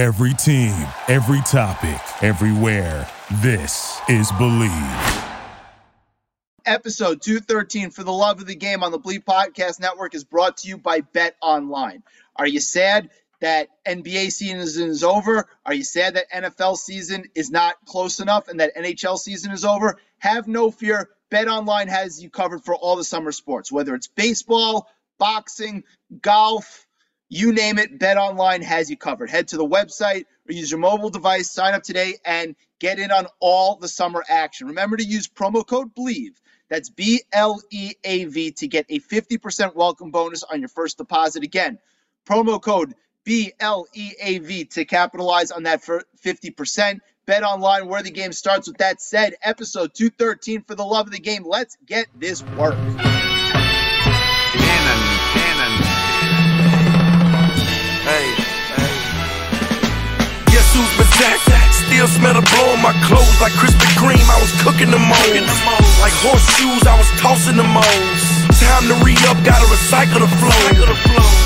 Every team, every topic, everywhere. This is Bleav. Episode 213 for the love of the game on the Bleav Podcast Network is brought to you by Bet Online. Are you sad that NBA season is over? Are you sad that NFL season is not close enough and that NHL season is over? Have no fear. Bet Online has you covered for all the summer sports, whether it's baseball, boxing, golf, you name it, Bet Online has you covered. Head to the website or use your mobile device, sign up today, and get in on all the summer action. Remember to use promo code BLEAV. That's B L E A V to get a 50% welcome bonus on your first deposit. Again, promo code B L E A V to capitalize on that for 50%. Bet online where the game starts. With that said, episode 213 for the love of the game. Let's get this work. Guess who's back? Still smell the blow on my clothes like Krispy Kreme. I was cooking the moles. Like horseshoes, I was tossing the moles. Time to re up, gotta recycle the flow.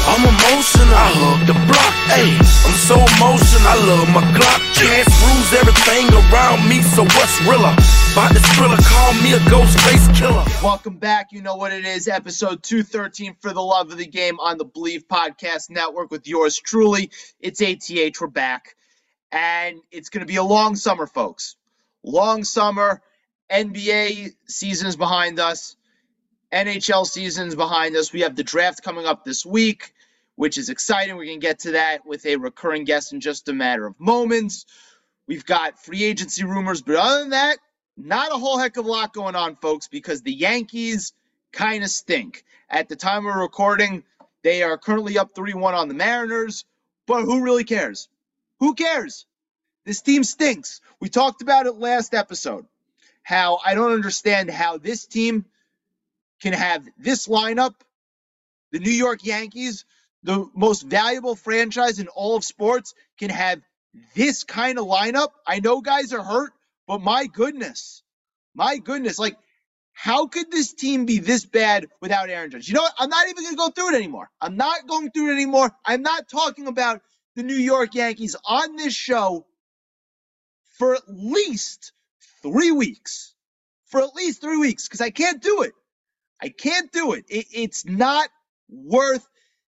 I'm emotional, I hug the block. Ayy, I'm so emotional, I love my Glock. Chance rules everything around me, so what's realer? About this thriller, call me a ghost face killer. Welcome back. You know what it is. Episode 213 for the love of the game on the Bleav Podcast Network with yours truly. It's ATH. We're back. And it's going to be a long summer, folks. Long summer. NBA season is behind us. NHL season's behind us. We have the draft coming up this week, which is exciting. We're going to get to that with a recurring guest in just a matter of moments. We've got free agency rumors, but other than that, not a whole heck of a lot going on, folks, because the Yankees kind of stink. At the time of recording, they are currently up 3 1 on the Mariners, but who really cares? Who cares? This team stinks. We talked about it last episode. How I don't understand how this team can have this lineup, the New York Yankees, the most valuable franchise in all of sports, can have this kind of lineup. I know guys are hurt, but my goodness, my goodness, like how could this team be this bad without Aaron Judge? You know what? I'm not even going to go through it anymore. I'm not going through it anymore. I'm not talking about the New York Yankees on this show for at least three weeks. For at least three weeks, because I can't do it. I can't do it. it. It's not worth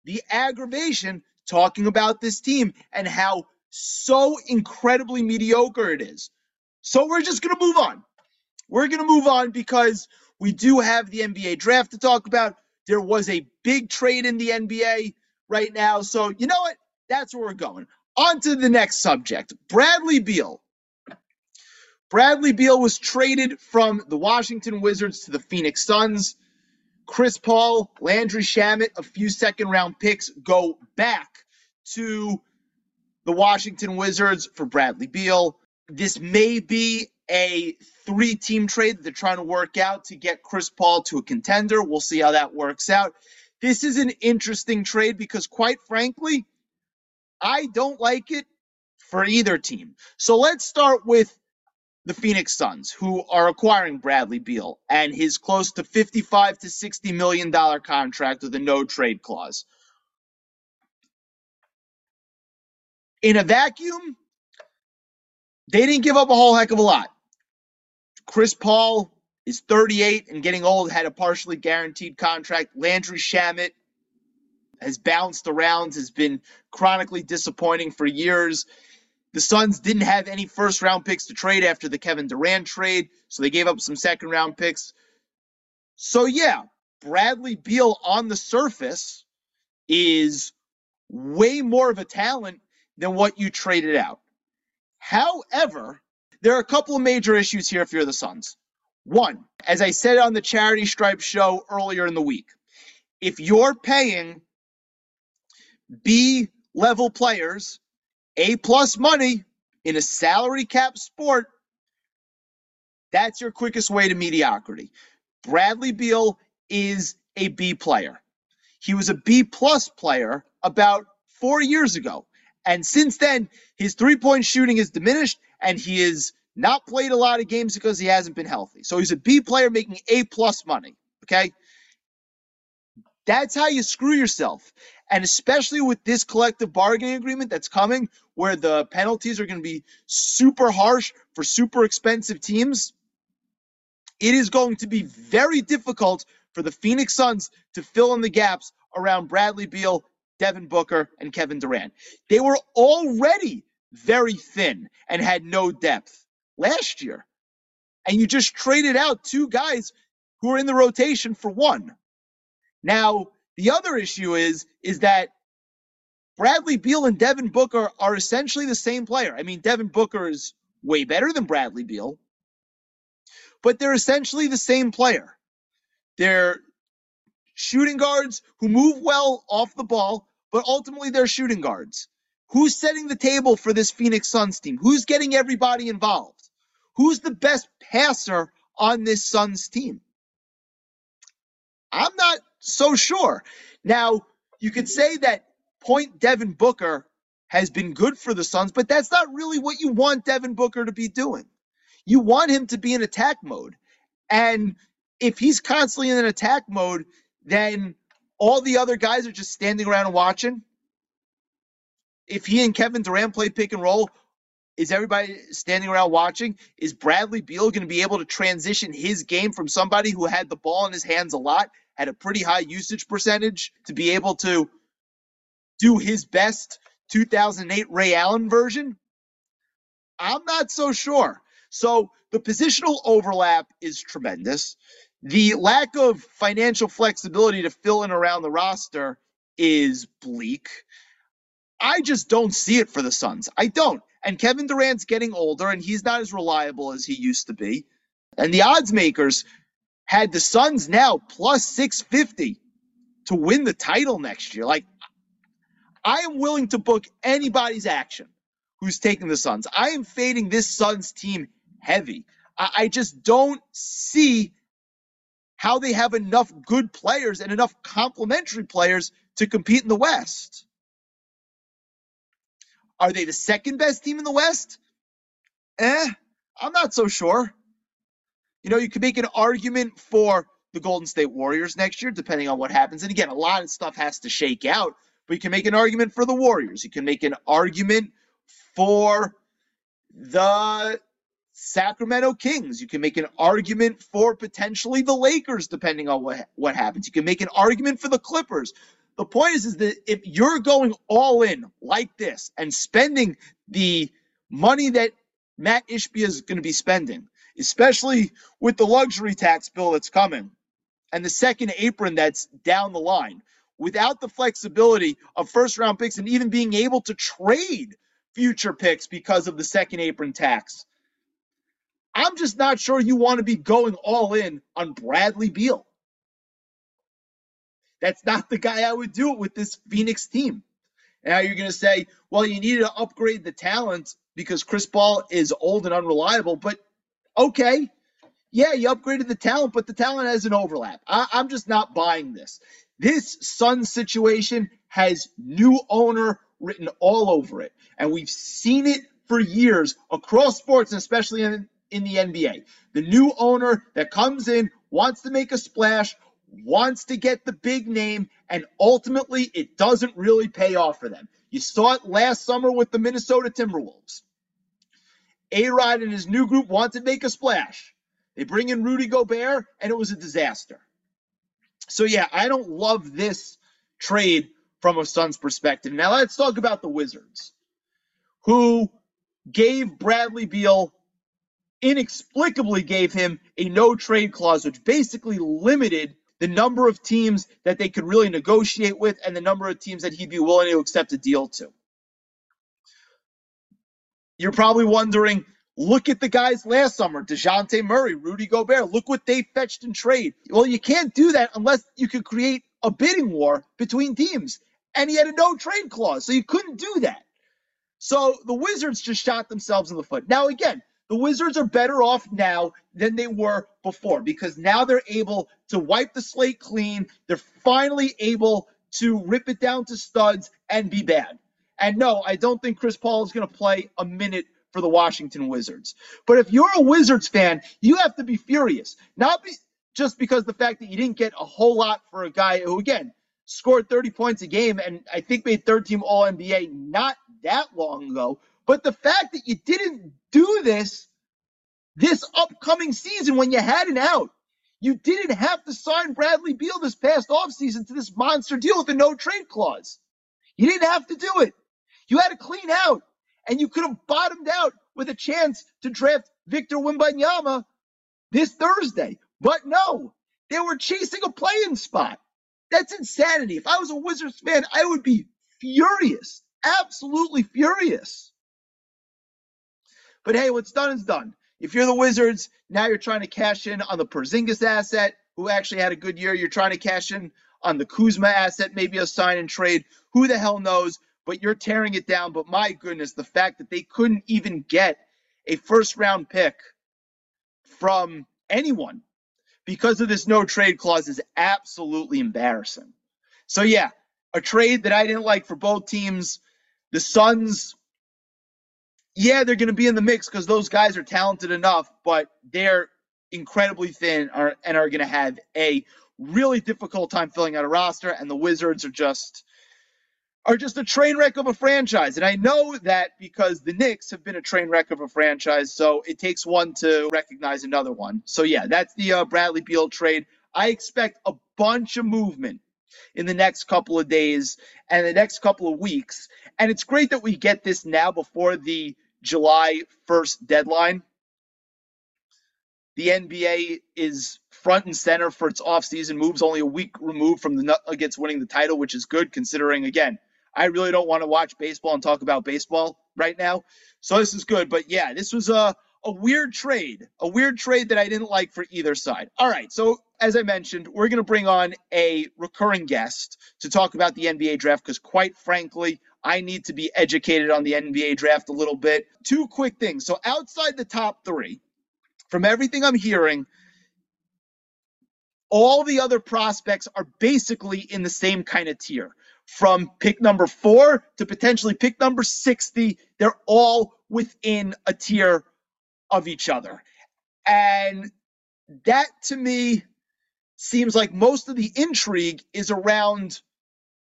the aggravation talking about this team and how so incredibly mediocre it is. So we're just going to move on. We're going to move on because we do have the NBA draft to talk about. There was a big trade in the NBA right now. So, you know what? That's where we're going. On to the next subject Bradley Beal. Bradley Beal was traded from the Washington Wizards to the Phoenix Suns. Chris Paul, Landry Shamet, a few second round picks go back to the Washington Wizards for Bradley Beal. This may be a three team trade that they're trying to work out to get Chris Paul to a contender. We'll see how that works out. This is an interesting trade because, quite frankly, I don't like it for either team. So let's start with the Phoenix Suns, who are acquiring Bradley Beal and his close to 55 to 60 million dollar contract with a no trade clause. In a vacuum, they didn't give up a whole heck of a lot. Chris Paul is 38 and getting old, had a partially guaranteed contract. Landry Shamet has bounced around, has been chronically disappointing for years. The Suns didn't have any first round picks to trade after the Kevin Durant trade, so they gave up some second round picks. So, yeah, Bradley Beal on the surface is way more of a talent than what you traded out. However, there are a couple of major issues here if you're the Suns. One, as I said on the Charity Stripe show earlier in the week, if you're paying B level players a plus money in a salary cap sport, that's your quickest way to mediocrity. Bradley Beal is a B player. He was a B plus player about four years ago. And since then, his three point shooting has diminished and he has not played a lot of games because he hasn't been healthy. So he's a B player making A plus money. Okay. That's how you screw yourself. And especially with this collective bargaining agreement that's coming, where the penalties are going to be super harsh for super expensive teams, it is going to be very difficult for the Phoenix Suns to fill in the gaps around Bradley Beal, Devin Booker, and Kevin Durant. They were already very thin and had no depth last year. And you just traded out two guys who are in the rotation for one. Now, the other issue is is that Bradley Beal and Devin Booker are essentially the same player. I mean, Devin Booker is way better than Bradley Beal, but they're essentially the same player. They're shooting guards who move well off the ball, but ultimately they're shooting guards. Who's setting the table for this Phoenix Suns team? Who's getting everybody involved? Who's the best passer on this Suns team? I'm not so sure. Now, you could say that point Devin Booker has been good for the Suns, but that's not really what you want Devin Booker to be doing. You want him to be in attack mode. And if he's constantly in an attack mode, then all the other guys are just standing around watching. If he and Kevin Durant play pick and roll, is everybody standing around watching? Is Bradley Beal going to be able to transition his game from somebody who had the ball in his hands a lot, had a pretty high usage percentage, to be able to do his best 2008 Ray Allen version? I'm not so sure. So the positional overlap is tremendous. The lack of financial flexibility to fill in around the roster is bleak. I just don't see it for the Suns. I don't. And Kevin Durant's getting older and he's not as reliable as he used to be. And the odds makers had the Suns now plus 650 to win the title next year. Like, I am willing to book anybody's action who's taking the Suns. I am fading this Suns team heavy. I, I just don't see how they have enough good players and enough complementary players to compete in the West. Are they the second best team in the West? Eh, I'm not so sure. You know, you could make an argument for the Golden State Warriors next year, depending on what happens. And again, a lot of stuff has to shake out, but you can make an argument for the Warriors. You can make an argument for the Sacramento Kings. You can make an argument for potentially the Lakers, depending on what, what happens. You can make an argument for the Clippers. The point is, is that if you're going all in like this and spending the money that Matt Ishbia is going to be spending, especially with the luxury tax bill that's coming and the second apron that's down the line, without the flexibility of first round picks and even being able to trade future picks because of the second apron tax. I'm just not sure you want to be going all in on Bradley Beal. That's not the guy I would do it with this Phoenix team. Now you're going to say, well, you needed to upgrade the talent because Chris Paul is old and unreliable. But okay, yeah, you upgraded the talent, but the talent has an overlap. I, am just not buying this. This Sun situation has new owner written all over it. And we've seen it for years across sports, especially in, in the NBA. The new owner that comes in wants to make a splash, wants to get the big name, and ultimately it doesn't really pay off for them. You saw it last summer with the Minnesota Timberwolves. A Rod and his new group want to make a splash. They bring in Rudy Gobert, and it was a disaster. So, yeah, I don't love this trade from a Suns perspective. Now, let's talk about the Wizards, who gave Bradley Beal, inexplicably gave him a no trade clause, which basically limited the number of teams that they could really negotiate with, and the number of teams that he'd be willing to accept a deal to. You're probably wondering, look at the guys last summer Dejounte Murray, Rudy Gobert. Look what they fetched in trade. Well, you can't do that unless you could create a bidding war between teams. And he had a no trade clause, so you couldn't do that. So the Wizards just shot themselves in the foot. Now, again, the Wizards are better off now than they were before because now they're able to wipe the slate clean. They're finally able to rip it down to studs and be bad. And no, I don't think Chris Paul is going to play a minute for the Washington Wizards. But if you're a Wizards fan, you have to be furious. Not be, just because the fact that you didn't get a whole lot for a guy who, again, scored 30 points a game and I think made third team All NBA. Not that long ago. But the fact that you didn't do this this upcoming season when you had an out, you didn't have to sign Bradley Beal this past offseason to this monster deal with a no trade clause. You didn't have to do it. You had to clean out, and you could have bottomed out with a chance to draft Victor Wembanyama this Thursday. But no, they were chasing a playing spot. That's insanity. If I was a Wizards fan, I would be furious, absolutely furious. But hey, what's done is done. If you're the Wizards, now you're trying to cash in on the Porzingis asset, who actually had a good year. You're trying to cash in on the Kuzma asset, maybe a sign and trade. Who the hell knows? But you're tearing it down. But my goodness, the fact that they couldn't even get a first round pick from anyone because of this no trade clause is absolutely embarrassing. So, yeah, a trade that I didn't like for both teams. The Suns yeah, they're going to be in the mix because those guys are talented enough, but they're incredibly thin are, and are going to have a really difficult time filling out a roster. And the Wizards are just are just a train wreck of a franchise. And I know that because the Knicks have been a train wreck of a franchise, so it takes one to recognize another one. So yeah, that's the uh, Bradley Beal trade. I expect a bunch of movement in the next couple of days and the next couple of weeks. And it's great that we get this now before the July 1st deadline. The NBA is front and center for its offseason moves, only a week removed from the Nuggets winning the title, which is good considering, again, I really don't want to watch baseball and talk about baseball right now. So this is good. But yeah, this was a, a weird trade, a weird trade that I didn't like for either side. All right. So as I mentioned, we're going to bring on a recurring guest to talk about the NBA draft because, quite frankly, I need to be educated on the NBA draft a little bit. Two quick things. So, outside the top three, from everything I'm hearing, all the other prospects are basically in the same kind of tier. From pick number four to potentially pick number 60, they're all within a tier of each other. And that to me seems like most of the intrigue is around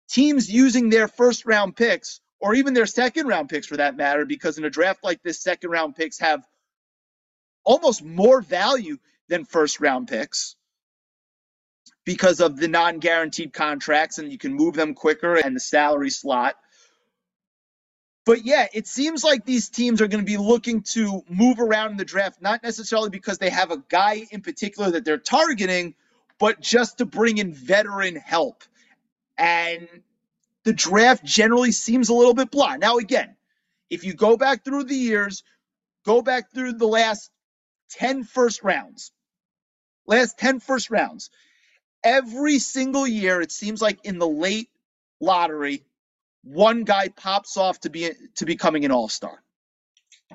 teams using their first round picks or even their second round picks for that matter, because in a draft like this, second round picks have almost more value than first round picks because of the non guaranteed contracts and you can move them quicker and the salary slot. But yeah, it seems like these teams are going to be looking to move around in the draft, not necessarily because they have a guy in particular that they're targeting, but just to bring in veteran help. And the draft generally seems a little bit blah. Now, again, if you go back through the years, go back through the last 10 first rounds, last 10 first rounds, every single year, it seems like in the late lottery, one guy pops off to be to becoming an all-star.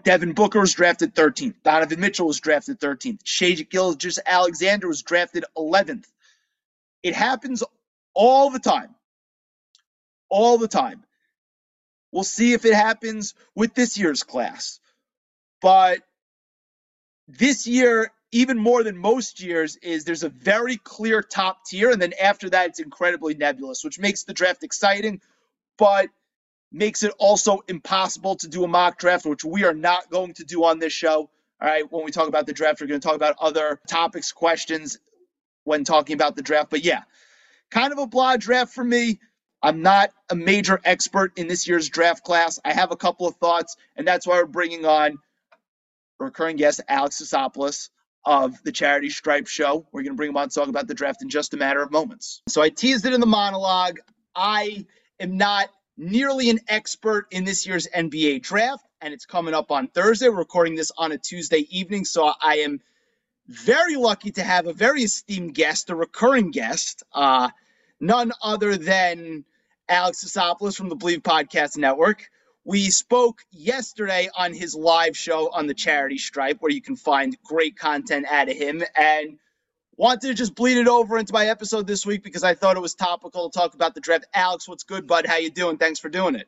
Devin Booker was drafted 13th. Donovan Mitchell was drafted 13th. Shai Gilgeous-Alexander was drafted 11th. It happens all the time. All the time. We'll see if it happens with this year's class. But this year, even more than most years, is there's a very clear top tier. And then after that, it's incredibly nebulous, which makes the draft exciting, but makes it also impossible to do a mock draft, which we are not going to do on this show. All right, when we talk about the draft, we're going to talk about other topics, questions when talking about the draft. But yeah, kind of a blah draft for me. I'm not a major expert in this year's draft class. I have a couple of thoughts, and that's why we're bringing on recurring guest Alex Sisopoulos of the Charity Stripe Show. We're going to bring him on to talk about the draft in just a matter of moments. So I teased it in the monologue. I am not nearly an expert in this year's NBA draft, and it's coming up on Thursday. We're recording this on a Tuesday evening, so I am very lucky to have a very esteemed guest, a recurring guest, uh, none other than Alex Sisopoulos from the Bleav Podcast Network. We spoke yesterday on his live show on the Charity Stripe, where you can find great content out of him. And wanted to just bleed it over into my episode this week because I thought it was topical to talk about the draft. Alex, what's good, bud? How you doing? Thanks for doing it.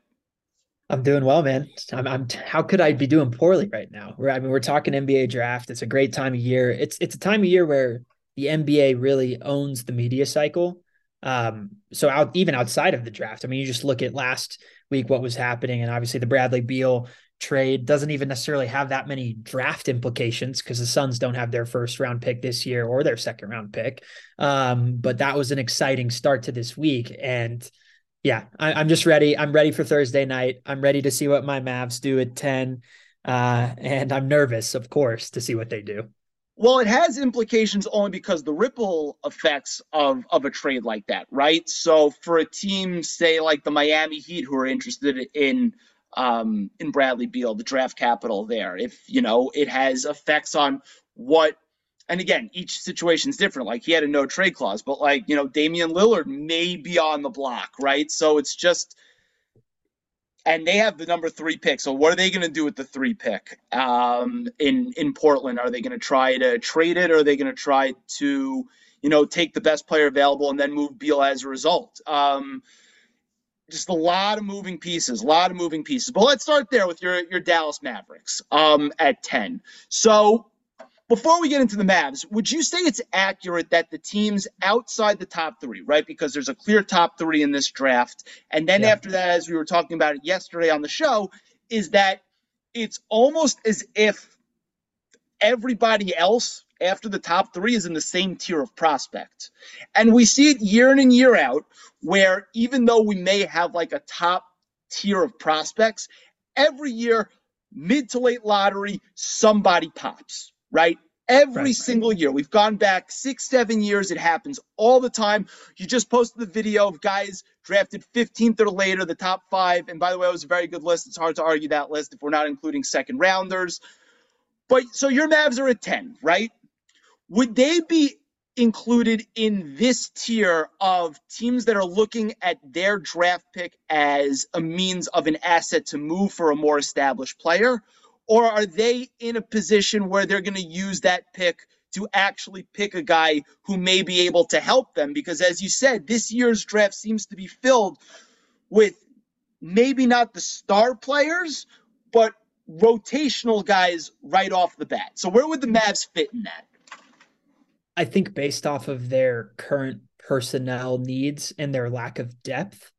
I'm doing well, man. I'm, I'm how could I be doing poorly right now? We're, I mean, we're talking NBA draft. It's a great time of year. It's it's a time of year where the NBA really owns the media cycle. Um, so out even outside of the draft, I mean, you just look at last week what was happening. And obviously the Bradley Beal trade doesn't even necessarily have that many draft implications because the Suns don't have their first round pick this year or their second round pick. Um, but that was an exciting start to this week. And yeah, I, am just ready. I'm ready for Thursday night. I'm ready to see what my Mavs do at 10. Uh, and I'm nervous, of course, to see what they do. Well, it has implications only because the ripple effects of, of a trade like that, right? So for a team, say like the Miami Heat, who are interested in um, in Bradley Beal, the draft capital there. If you know, it has effects on what. And again, each situation is different. Like he had a no trade clause, but like you know, Damian Lillard may be on the block, right? So it's just, and they have the number three pick. So what are they going to do with the three pick um, in in Portland? Are they going to try to trade it, or are they going to try to, you know, take the best player available and then move Beal as a result? Um, just a lot of moving pieces, a lot of moving pieces. But let's start there with your your Dallas Mavericks um, at 10. So before we get into the Mavs, would you say it's accurate that the teams outside the top three, right? Because there's a clear top three in this draft. And then yeah. after that, as we were talking about it yesterday on the show, is that it's almost as if everybody else after the top three is in the same tier of prospect. And we see it year in and year out where even though we may have like a top tier of prospects, every year, mid to late lottery, somebody pops, right? Every right, single year. We've gone back six, seven years. It happens all the time. You just posted the video of guys drafted 15th or later, the top five. And by the way, it was a very good list. It's hard to argue that list if we're not including second rounders. But so your Mavs are at 10, right? Would they be included in this tier of teams that are looking at their draft pick as a means of an asset to move for a more established player? Or are they in a position where they're going to use that pick to actually pick a guy who may be able to help them? Because as you said, this year's draft seems to be filled with maybe not the star players, but rotational guys right off the bat. So where would the Mavs fit in that? I think based off of their current personnel needs and their lack of depth,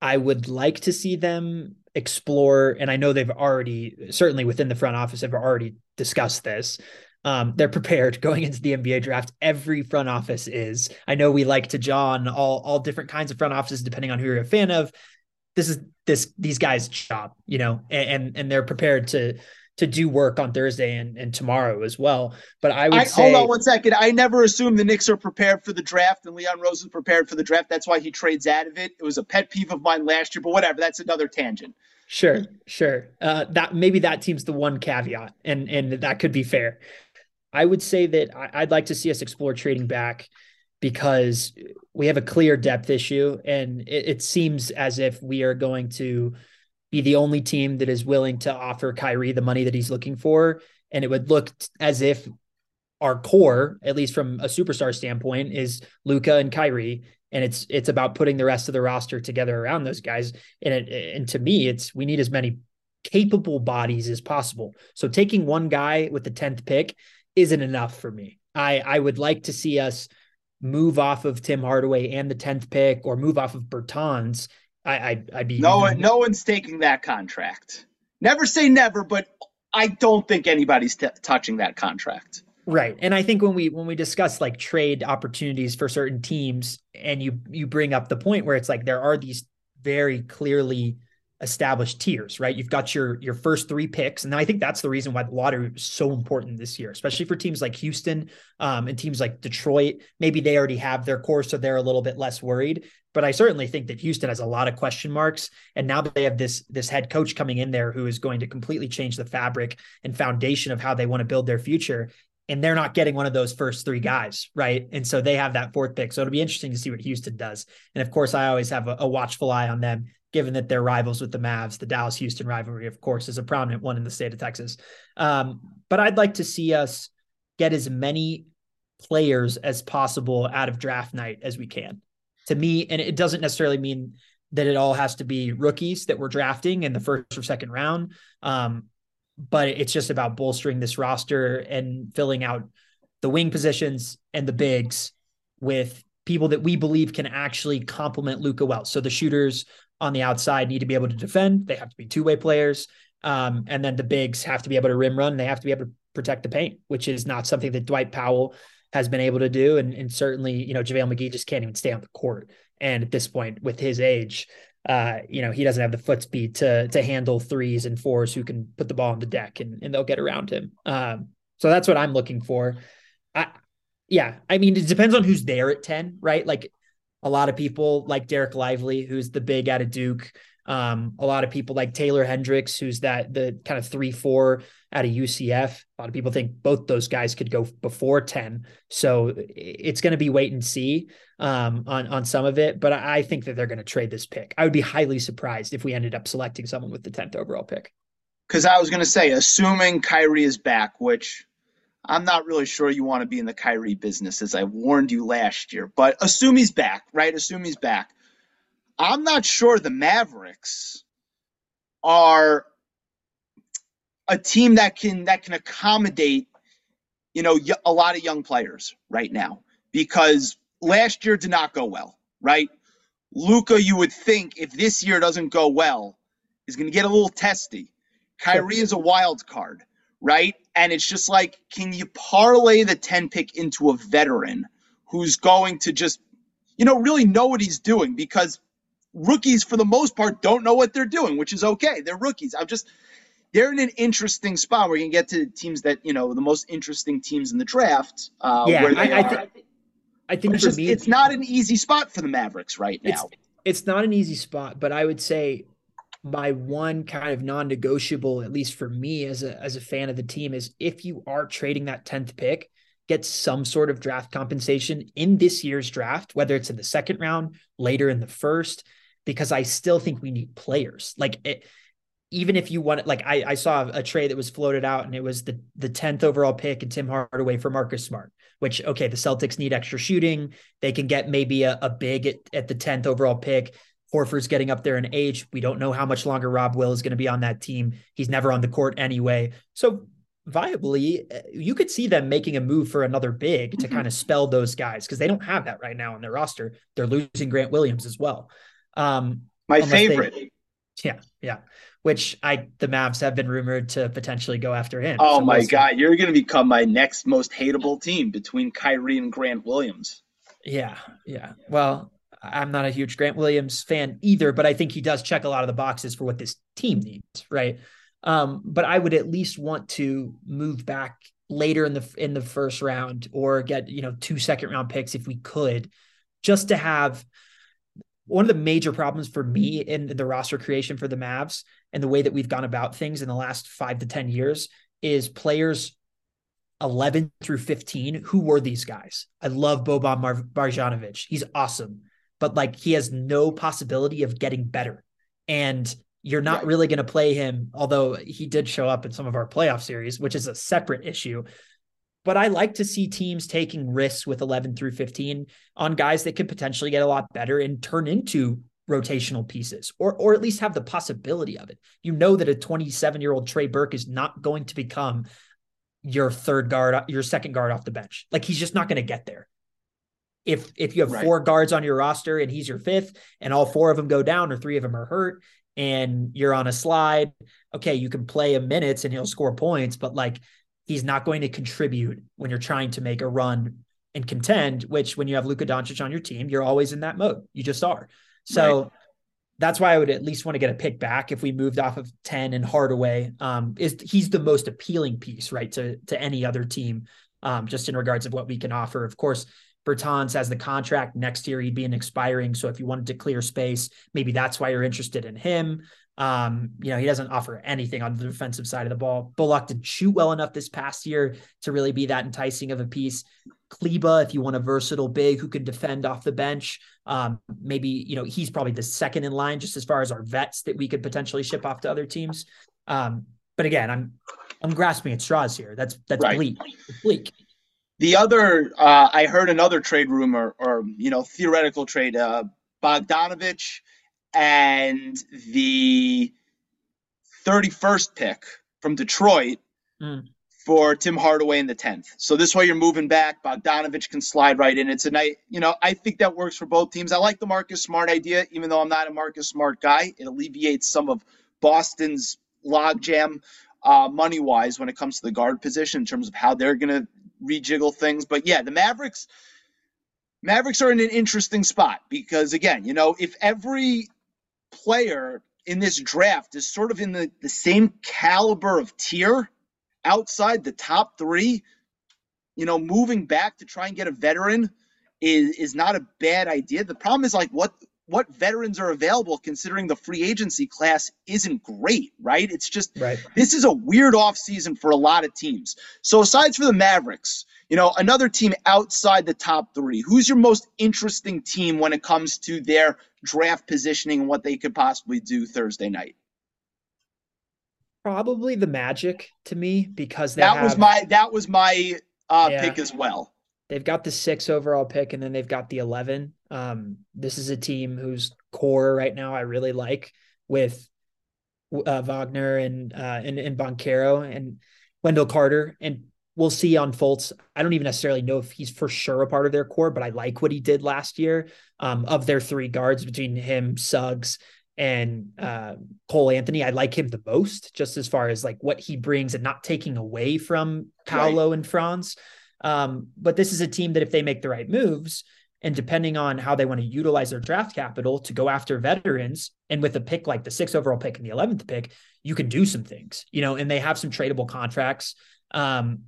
I would like to see them explore. And I know they've already, certainly within the front office, have already discussed this. Um, they're prepared going into the NBA draft. Every front office is. I know we like to John all all different kinds of front offices depending on who you're a fan of. This is this these guys' job, you know, and and, and they're prepared to to do work on Thursday and, and tomorrow as well. But I would I, say, hold on one second. I never assumed the Knicks are prepared for the draft and Leon Rose is prepared for the draft. That's why he trades out of it. It was a pet peeve of mine last year, but whatever. That's another tangent. Sure, sure. Uh, that maybe that team's the one caveat, and and that could be fair. I would say that I, I'd like to see us explore trading back because we have a clear depth issue, and it, it seems as if we are going to be the only team that is willing to offer Kyrie the money that he's looking for. And it would look as if our core, at least from a superstar standpoint, is Luka and Kyrie. And it's it's about putting the rest of the roster together around those guys. And it, and to me, it's we need as many capable bodies as possible. So taking one guy with the 10th pick isn't enough for me. I I would like to see us move off of Tim Hardaway and the 10th pick or move off of Bertans I, I'd, I'd be no one. No one's taking that contract. Never say never, but I don't think anybody's t- touching that contract. Right. And I think when we when we discuss like trade opportunities for certain teams and you you bring up the point where it's like there are these very clearly established tiers, right? You've got your your first three picks, and I think that's the reason why the lottery is so important this year, especially for teams like Houston um, and teams like Detroit. Maybe they already have their core, so they're a little bit less worried. But I certainly think that Houston has a lot of question marks, and now that they have this this head coach coming in there who is going to completely change the fabric and foundation of how they want to build their future, and they're not getting one of those first three guys, right? And so they have that fourth pick. So it'll be interesting to see what Houston does. And of course, I always have a, a watchful eye on them given that they're rivals with the Mavs. The Dallas Houston rivalry, of course, is a prominent one in the state of Texas. Um, but I'd like to see us get as many players as possible out of draft night as we can. To me, and it doesn't necessarily mean that it all has to be rookies that we're drafting in the first or second round. Um, but it's just about bolstering this roster and filling out the wing positions and the bigs with people that we believe can actually complement Luka well. So the shooters on the outside need to be able to defend. They have to be two way players. Um, and then the bigs have to be able to rim run. They have to be able to protect the paint, which is not something that Dwight Powell has been able to do. And, and certainly, you know, JaVale McGee just can't even stay on the court. And at this point, with his age, uh, you know, he doesn't have the foot speed to to handle threes and fours who can put the ball on the deck and, and they'll get around him. Um, so that's what I'm looking for. I yeah, I mean, it depends on who's there at 10, right? Like a lot of people like Dereck Lively, who's the big out of Duke. Um, a lot of people like Taylor Hendricks, who's that the kind of three four out of UCF. A lot of people think both those guys could go before ten. So it's going to be wait and see um, on on some of it. But I think that they're going to trade this pick. I would be highly surprised if we ended up selecting someone with the tenth overall pick. Because I was going to say, assuming Kyrie is back, which I'm not really sure you want to be in the Kyrie business, as I warned you last year. But assume he's back, right? Assume he's back. I'm not sure the Mavericks are a team that can that can accommodate, you know, a lot of young players right now because last year did not go well, right? Luka, you would think if this year doesn't go well, is going to get a little testy. Kyrie is a wild card, right? And it's just like, can you parlay the 10 pick into a veteran who's going to just, you know, really know what he's doing? Because rookies, for the most part, don't know what they're doing, which is okay. They're rookies. I'm just, they're in an interesting spot. We're going to get to teams that, you know, the most interesting teams in the draft. Uh, yeah, I, I, th- I, think it's, just, me, it's not an easy spot for the Mavericks right now. It's, it's not an easy spot, but I would say my one kind of non-negotiable, at least for me as a as a fan of the team, is if you are trading that 10th pick, get some sort of draft compensation in this year's draft, whether it's in the second round, later in the first, because I still think we need players. Like it, even if you want like I, I saw a trade that was floated out and it was the the 10th overall pick and Tim Hardaway for Marcus Smart, which okay, the Celtics need extra shooting. They can get maybe a, a big at, at the 10th overall pick. Horford's getting up there in age. We don't know how much longer Rob Will is going to be on that team. He's never on the court anyway. So viably, eh, you could see them making a move for another big to mm-hmm. kind of spell those guys because they don't have that right now on their roster. They're losing Grant Williams as well. Um, My favorite. They, yeah, yeah. Which I the Mavs have been rumored to potentially go after him. Oh so my we'll god, you're going to become my next most hateable team between Kyrie and Grant Williams. Yeah, yeah. Well, I'm not a huge Grant Williams fan either, but I think he does check a lot of the boxes for what this team needs, right? Um, but I would at least want to move back later in the in the first round or get you know two second round picks if we could, just to have one of the major problems for me in the roster creation for the Mavs and the way that we've gone about things in the last five to ten years is players 11 through 15 who were these guys i love boban Mar- marjanovic he's awesome but like he has no possibility of getting better. And you're not right. really going to play him, although he did show up in some of our playoff series, which is a separate issue. But I like to see teams taking risks with 11 through 15 on guys that could potentially get a lot better and turn into rotational pieces or or at least have the possibility of it. You know that a 27-year-old Trey Burke is not going to become your third guard, your second guard off the bench. Like he's just not going to get there if if you have right. four guards on your roster and he's your fifth and all four of them go down or three of them are hurt and you're on a slide okay you can play him minutes and he'll score points but like he's not going to contribute when you're trying to make a run and contend which when you have Luka Doncic on your team you're always in that mode you just are so right. that's why I would at least want to get a pick back if we moved off of 10 and Hardaway um is he's the most appealing piece right to to any other team um, just in regards of what we can offer. Of course, Bertans has the contract next year. He'd be an expiring. So if you wanted to clear space, maybe that's why you're interested in him. Um, you know, he doesn't offer anything on the defensive side of the ball. Bullock didn't shoot well enough this past year to really be that enticing of a piece. Kleber, if you want a versatile big who can defend off the bench, um, maybe you know he's probably the second in line just as far as our vets that we could potentially ship off to other teams. Um, but again, I'm I'm grasping at straws here. That's that's right. bleak. It's bleak. The other, uh, I heard another trade rumor or, you know, theoretical trade, uh, Bogdanovic and the 31st pick from Detroit mm. for Tim Hardaway in the 10th. So this way you're moving back. Bogdanovic can slide right in. It's a night, you know, I think that works for both teams. I like the Marcus Smart idea, even though I'm not a Marcus Smart guy. It alleviates some of Boston's logjam uh, money wise when it comes to the guard position in terms of how they're going to rejiggle things. But yeah, the Mavericks. Mavericks are in an interesting spot because again, you know, if every player in this draft is sort of in the, the same caliber of tier outside the top three, you know, moving back to try and get a veteran is is not a bad idea. The problem is like what what veterans are available considering the free agency class isn't great, right? It's just right. this is a weird offseason for a lot of teams. So aside for the Mavericks, you know, another team outside the top 3, who's your most interesting team when it comes to their draft positioning and what they could possibly do Thursday night? Probably the Magic to me because that have, was my that was my uh, yeah, pick as well. They've got the six overall pick and then they've got the eleven. Um, this is a team whose core right now I really like with uh, Wagner and uh, and and Banchero and Wendell Carter and we'll see on Fultz. I don't even necessarily know if he's for sure a part of their core, but I like what he did last year. Um, of their three guards between him, Suggs, and uh, Cole Anthony, I like him the most, just as far as like what he brings and not taking away from Paolo right. and Franz. Um, but this is a team that if they make the right moves, and depending on how they want to utilize their draft capital to go after veterans, and with a pick like the sixth overall pick and the eleventh pick, you can do some things, you know. And they have some tradable contracts. Um,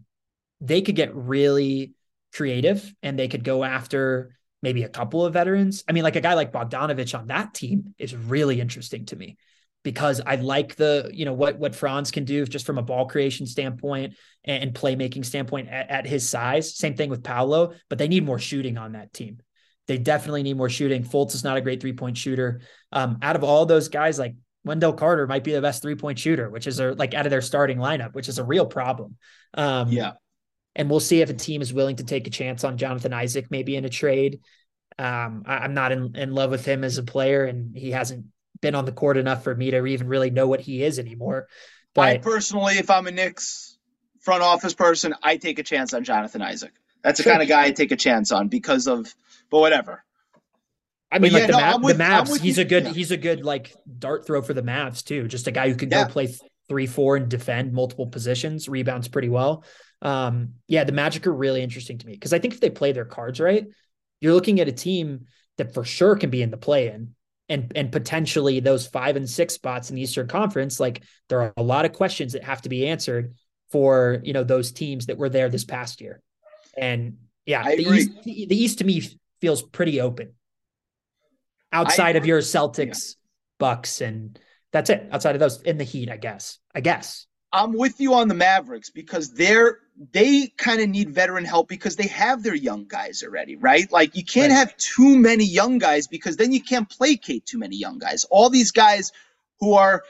they could get really creative, and they could go after maybe a couple of veterans. I mean, like a guy like Bogdanovic on that team is really interesting to me because I like the, you know, what what Franz can do just from a ball creation standpoint and, playmaking standpoint at, at his size. Same thing with Paolo, but they need more shooting on that team. They definitely need more shooting. Fultz is not a great three point shooter. Um, out of all those guys, like Wendell Carter might be the best three point shooter, which is a, like out of their starting lineup, which is a real problem. Um, yeah. And we'll see if a team is willing to take a chance on Jonathan Isaac, maybe in a trade. Um, I, am not in, in love with him as a player, and he hasn't been on the court enough for me to even really know what he is anymore. But I personally, if I'm a Knicks front office person, I take a chance on Jonathan Isaac. That's the sure. kind of guy I take a chance on because of, but whatever. I mean, but like yeah, the, no, with, the Mavs, he's you. a good, yeah. he's a good like dart throw for the Mavs too. Just a guy who could yeah. go play three, four, and defend multiple positions, rebounds pretty well. Um, yeah, the Magic are really interesting to me because I think if they play their cards right, you're looking at a team that for sure can be in the play in and and potentially those five and six spots in the Eastern Conference. Like there are a lot of questions that have to be answered for you know those teams that were there this past year. And yeah, the. East, the East to me feels pretty open. Outside of your Celtics, yeah. Bucks, and that's it. Outside of those, in the Heat, I guess. I guess. I'm with you on the Mavericks because they're they kind of need veteran help because they have their young guys already, right? Like you can't right. have too many young guys because then you can't placate too many young guys. All these guys who are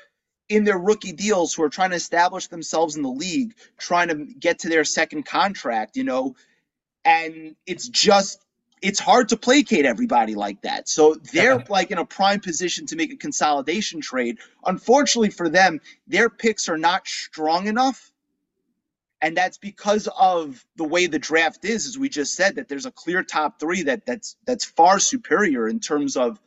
in their rookie deals who are trying to establish themselves in the league, trying to get to their second contract, you know, and it's just it's hard to placate everybody like that. So they're like in a prime position to make a consolidation trade. Unfortunately for them, their picks are not strong enough. And that's because of the way the draft is, as we just said, that there's a clear top three that that's that's far superior in terms of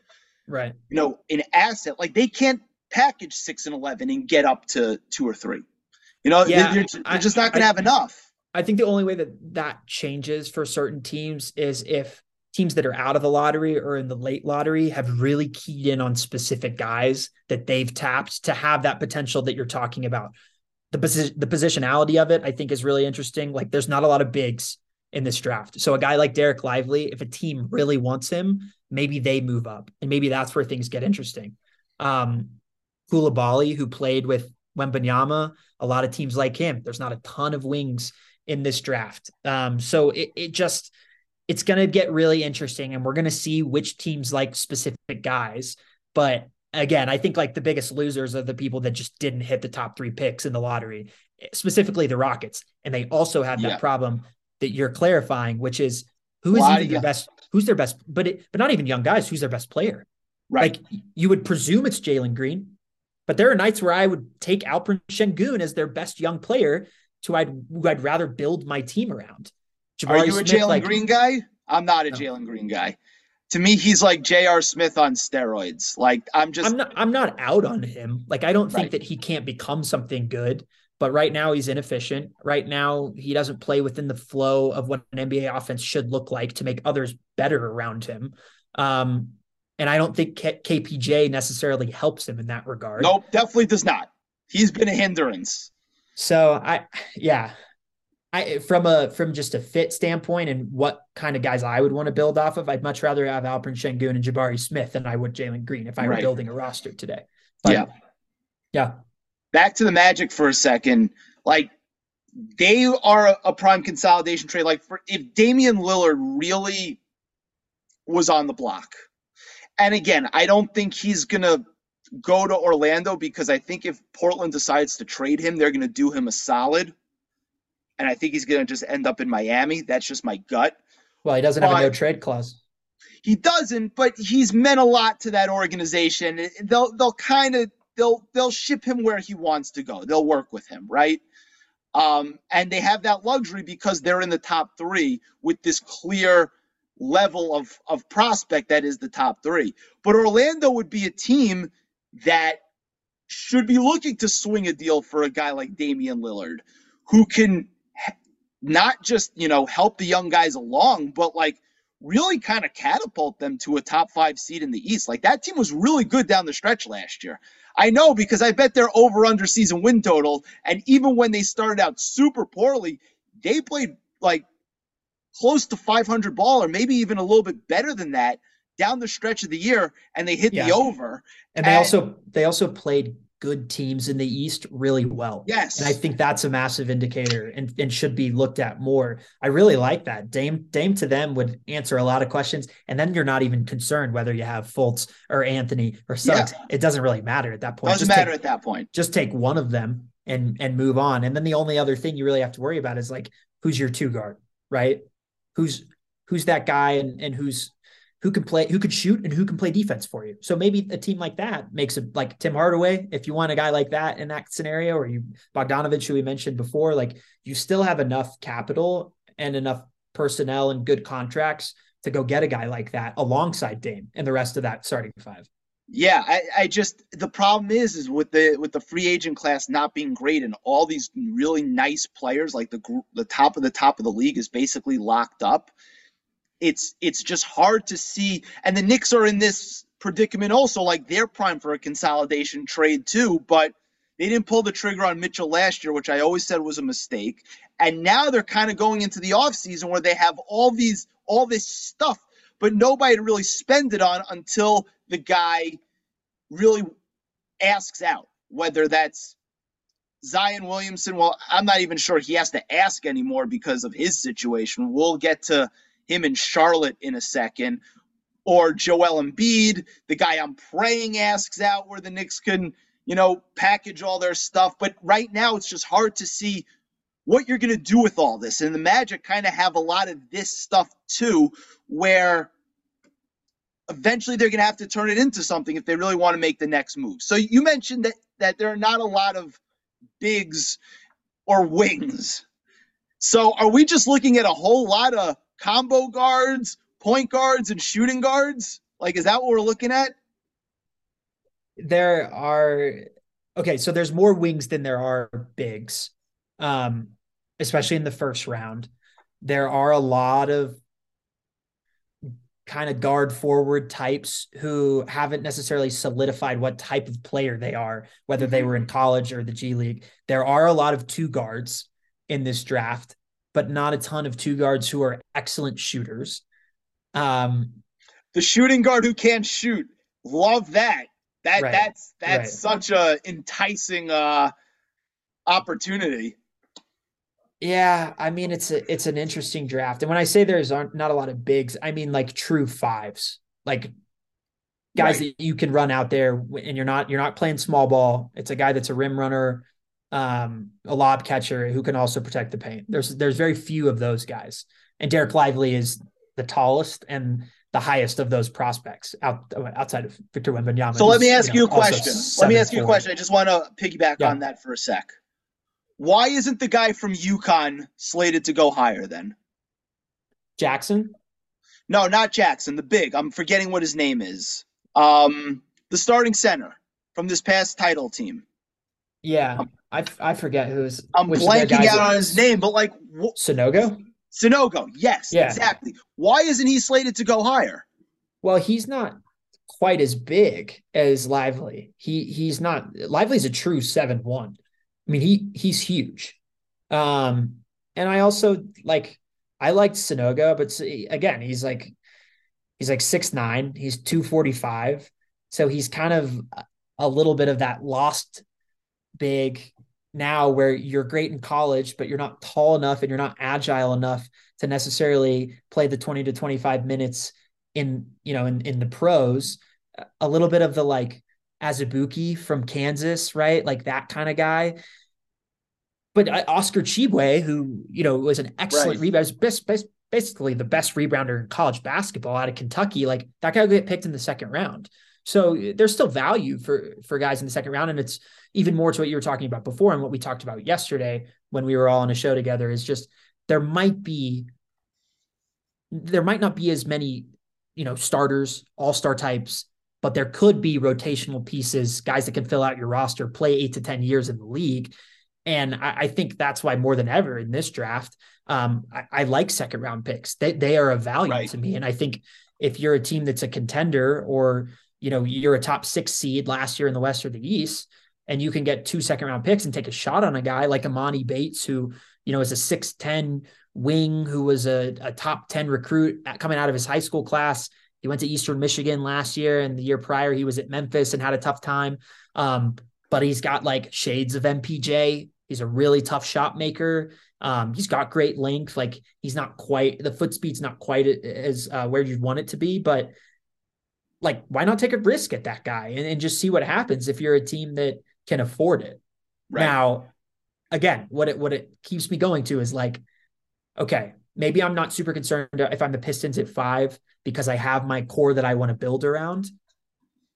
right, you know, an asset. Like they can't package six and eleven and get up to two or three. You know, yeah, they're, they're just not going to have enough. I think the only way that that changes for certain teams is if teams that are out of the lottery or in the late lottery have really keyed in on specific guys that they've tapped to have that potential that you're talking about. The the positionality of it, I think, is really interesting. Like, there's not a lot of bigs in this draft. So a guy like Dereck Lively, if a team really wants him, maybe they move up, and maybe that's where things get interesting. Um, Coulibaly, who played with Wembanyama, a lot of teams like him. There's not a ton of wings in this draft. Um, so it, it just it's going to get really interesting and we're going to see which teams like specific guys. But again, I think like the biggest losers are the people that just didn't hit the top three picks in the lottery, specifically the Rockets. And they also have that yeah. problem that you're clarifying, which is who is even their best, who's their best, but it, but not even young guys, who's their best player. Right. Like you would presume it's Jalen Green, but there are nights where I would take Alperen Sengun as their best young player who I'd who I'd rather build my team around. Jabari Are you Smith, a Jalen like, Green guy? I'm not a no. Jalen Green guy. To me, he's like J.R. Smith on steroids. Like I'm just I'm not I'm not out on him. Like I don't think right. that he can't become something good. But right now he's inefficient. Right now he doesn't play within the flow of what an NBA offense should look like to make others better around him. Um, and I don't think K- KPJ necessarily helps him in that regard. Nope, definitely does not. He's been a hindrance. So I, yeah, I from a from just a fit standpoint and what kind of guys I would want to build off of, I'd much rather have Alperen Sengun and Jabari Smith than I would Jalen Green if I were right. building a roster today. But, yeah, yeah back to the Magic for a second. Like they are a, a prime consolidation trade. Like for if Damian Lillard really was on the block, and again, I don't think he's gonna go to Orlando because I think if Portland decides to trade him, they're gonna do him a solid. And I think he's gonna just end up in Miami. That's just my gut. Well, he doesn't but, have a no trade clause. He doesn't, but he's meant a lot to that organization. They'll they'll kind of they'll they'll ship him where he wants to go. They'll work with him, right? Um, and they have that luxury because they're in the top three with this clear level of of prospect that is the top three. But Orlando would be a team that should be looking to swing a deal for a guy like Damian Lillard, who can not just you know help the young guys along, but like really kind of catapult them to a top five seed in the East. Like that team was really good down the stretch last year. I know because I bet their over under season win total. And even when they started out super poorly, they played like close to 500 ball or maybe even a little bit better than that down the stretch of the year and they hit yeah. the over. And they and, also they also played good teams in the East really well. Yes. And I think that's a massive indicator and, and should be looked at more. I really like that. Dame Dame to them would answer a lot of questions. And then you're not even concerned whether you have Fultz or Anthony or Suggs. Yeah. It doesn't really matter at that point. Doesn't just matter take, at that point. Just take one of them and and move on. And then the only other thing you really have to worry about is like who's your two guard, right? Who's who's that guy and and who's who can play, who could shoot, and who can play defense for you. So maybe a team like that makes it like Tim Hardaway. If you want a guy like that in that scenario, or you Bogdanovic, who we mentioned before, like you still have enough capital and enough personnel and good contracts to go get a guy like that alongside Dame and the rest of that starting five. Yeah, I, I just the problem is is with the with the free agent class not being great and all these really nice players like the the top of the top of the league is basically locked up it's it's just hard to see. And the Knicks are in this predicament also, like they're prime for a consolidation trade too, but they didn't pull the trigger on Mitchell last year, which I always said was a mistake. And now they're kind of going into the offseason where they have all these all this stuff, but nobody to really spend it on until the guy really asks out, whether that's Zion Williamson. Well, I'm not even sure he has to ask anymore because of his situation. We'll get to him in Charlotte in a second. Or Joel Embiid, the guy I'm praying asks out where the Knicks can, you know, package all their stuff. But right now, it's just hard to see what you're going to do with all this. And the Magic kind of have a lot of this stuff too, where eventually they're going to have to turn it into something if they really want to make the next move. So you mentioned that that there are not a lot of bigs or wings. So are we just looking at a whole lot of combo guards, point guards, and shooting guards? Like, is that what we're looking at? There are okay, so there's more wings than there are bigs, um, especially in the first round. There are a lot of kind of guard forward types who haven't necessarily solidified what type of player they are, whether they were in college or the G League. There are a lot of two guards in this draft but not a ton of two guards who are excellent shooters. Um, the shooting guard who can't shoot, love that. That right, that's that's right. such a enticing uh, opportunity. Yeah, I mean it's a it's an interesting draft, and when I say there's aren't not a lot of bigs, I mean like true fives, like guys right. that you can run out there, and you're not you're not playing small ball. It's a guy that's a rim runner um, a lob catcher who can also protect the paint. There's there's very few of those guys, and Dereck Lively is the tallest and the highest of those prospects out, outside of Victor Wembanyama. So let me ask you, know, you a question. Let me ask you a question. I just want to piggyback yeah. on that for a sec. Why isn't the guy from UConn slated to go higher then? Jackson? No, not Jackson, the big. I'm forgetting what his name is. Um, the starting center from this past title team. Yeah, I, I forget who's. I'm blanking out on his name, but like wh- Sanogo. Sanogo, yes, yeah. exactly. Why isn't he slated to go higher? Well, he's not quite as big as Lively. He he's not Lively's a true seven one. I mean, he he's huge. Um, and I also like I liked Sanogo, but again, he's like he's like six nine. He's two forty five, so he's kind of a little bit of that lost big now where you're great in college, but you're not tall enough and you're not agile enough to necessarily play the 20 to 25 minutes in, you know, in, in the pros. A little bit of the like Azubuike from Kansas, right? Like that kind of guy. But uh, Oscar Tshiebwe, who, you know, was an excellent right. best, best, basically the best rebounder in college basketball out of Kentucky, like that guy will get picked in the second round. So there's still value for for guys in the second round, and it's even more to what you were talking about before and what we talked about yesterday when we were all on a show together. Is just there might be there might not be as many you know starters, all star types, but there could be rotational pieces, guys that can fill out your roster, play eight to ten years in the league. And I, I think that's why more than ever in this draft, um, I, I, like second round picks. They they are of value right. to me, and I think if you're a team that's a contender or you know, you're a top six seed last year in the West or the East, and you can get two second round picks and take a shot on a guy like Emoni Bates, who, you know, is a 6'10 wing who was a, a top 10 recruit coming out of his high school class. He went to Eastern Michigan last year, and the year prior, he was at Memphis and had a tough time. Um, but he's got like shades of MPJ. He's a really tough shot maker. Um, he's got great length. Like he's not quite the foot speed's not quite as uh, where you'd want it to be, but like why not take a risk at that guy and, and just see what happens if you're a team that can afford it? Right. now again what it what it keeps me going to is like okay maybe i'm not super concerned if i'm the pistons at five because i have my core that i want to build around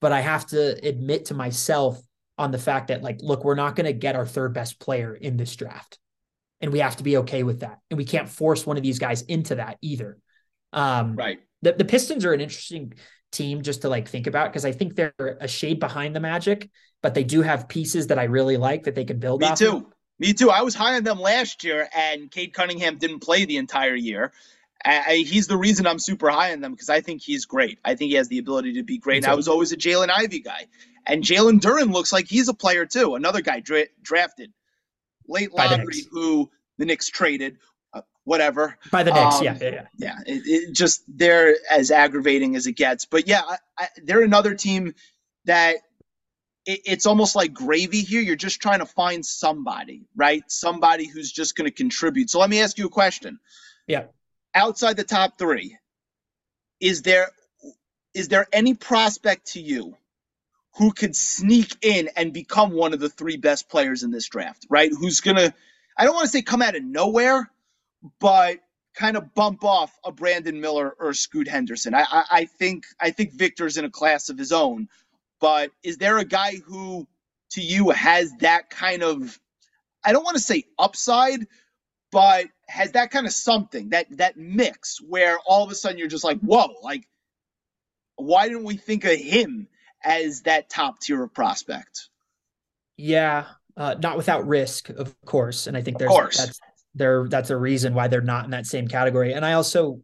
but i have to admit to myself on the fact that like look we're not going to get our third best player in this draft and we have to be okay with that and we can't force one of these guys into that either. Um, right. the, the pistons are an interesting team just to like think about because I think they're a shade behind the Magic, but they do have pieces that I really like that they can build. Me too. Of. Me too. I was high on them last year, and Cade Cunningham didn't play the entire year. I, he's the reason I'm super high on them because I think he's great. I think he has the ability to be great. I was always a Jalen Ivey guy, and Jalen Duren looks like he's a player too. Another guy dra- drafted late lottery who the Knicks traded whatever. By the Knicks, um, yeah, yeah, yeah. yeah it, it just they're as aggravating as it gets. But yeah, I, I, they're another team that it, it's almost like gravy here. You're just trying to find somebody, right? Somebody who's just going to contribute. So let me ask you a question. Yeah. Outside the top three, is there is there any prospect to you who could sneak in and become one of the three best players in this draft, right? Who's gonna I don't want to say come out of nowhere, but kind of bump off a Brandon Miller or Scoot Henderson. I, I, I think I think Victor's in a class of his own, but is there a guy who to you has that kind of I don't want to say upside, but has that kind of something that that mix where all of a sudden you're just like, whoa, like why didn't we think of him as that top tier of prospect? Yeah, uh, not without risk, of course. And I think there's that's they're that's a reason why they're not in that same category. And I also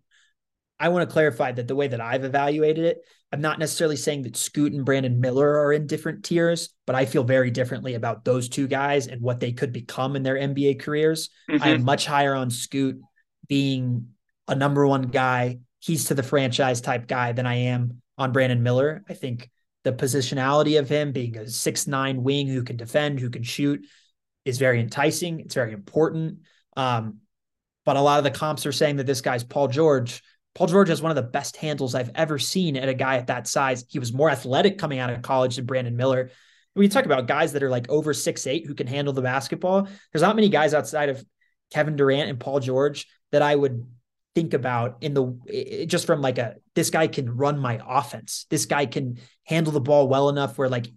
I want to clarify that the way that I've evaluated it, I'm not necessarily saying that Scoot and Brandon Miller are in different tiers, but I feel very differently about those two guys and what they could become in their NBA careers. Mm-hmm. I am much higher on Scoot being a number one guy, he's to the franchise type guy than I am on Brandon Miller. I think the positionality of him being a six nine wing who can defend, who can shoot, is very enticing. It's very important. Um, but a lot of the comps are saying that this guy's Paul George. Paul George has one of the best handles I've ever seen at a guy at that size. He was more athletic coming out of college than Brandon Miller. We talk about guys that are like over six eight who can handle the basketball, there's not many guys outside of Kevin Durant and Paul George that I would think about in the just from like a this guy can run my offense. This guy can handle the ball well enough where like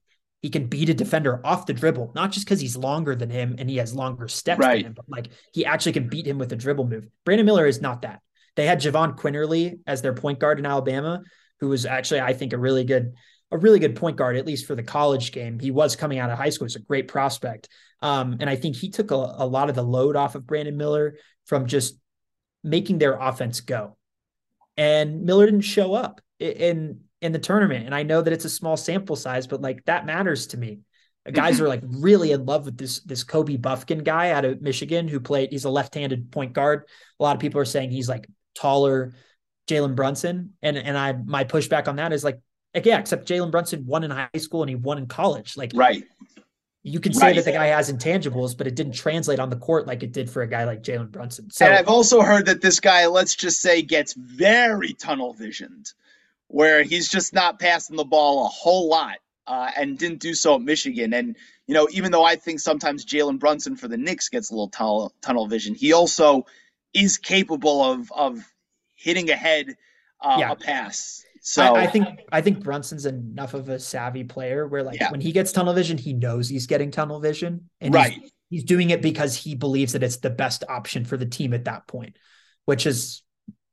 he can beat a defender off the dribble, not just because he's longer than him and he has longer steps Right. than him, but like he actually can beat him with a dribble move. Brandon Miller is not that. They had Jahvon Quinerly as their point guard in Alabama, who was actually, I think, a really good, a really good point guard, at least for the college game. He was coming out of high school. He's a great prospect. Um, and I think he took a, a lot of the load off of Brandon Miller from just making their offense go. And Miller didn't show up i- in the tournament. And I know that it's a small sample size, but like that matters to me. Mm-hmm. Guys are like really in love with this this Kobe Bufkin guy out of Michigan who played. He's a left-handed point guard. A lot of people are saying he's like taller Jalen Brunson, and and I my pushback on that is like, like yeah, except Jalen Brunson won in high school and he won in college. Like Right. you can say Right. that the guy has intangibles, but it didn't translate on the court like it did for a guy like Jalen Brunson. So and I've also heard that this guy, let's just say, gets very tunnel visioned, where he's just not passing the ball a whole lot, uh, and didn't do so at Michigan. And you know, even though I think sometimes Jalen Brunson for the Knicks gets a little tunnel tunnel vision, he also is capable of of hitting ahead uh, Yeah. a pass. So I, I think I think Brunson's enough of a savvy player where like Yeah. when he gets tunnel vision, he knows he's getting tunnel vision, and right, he's, he's doing it because he believes that it's the best option for the team at that point, which is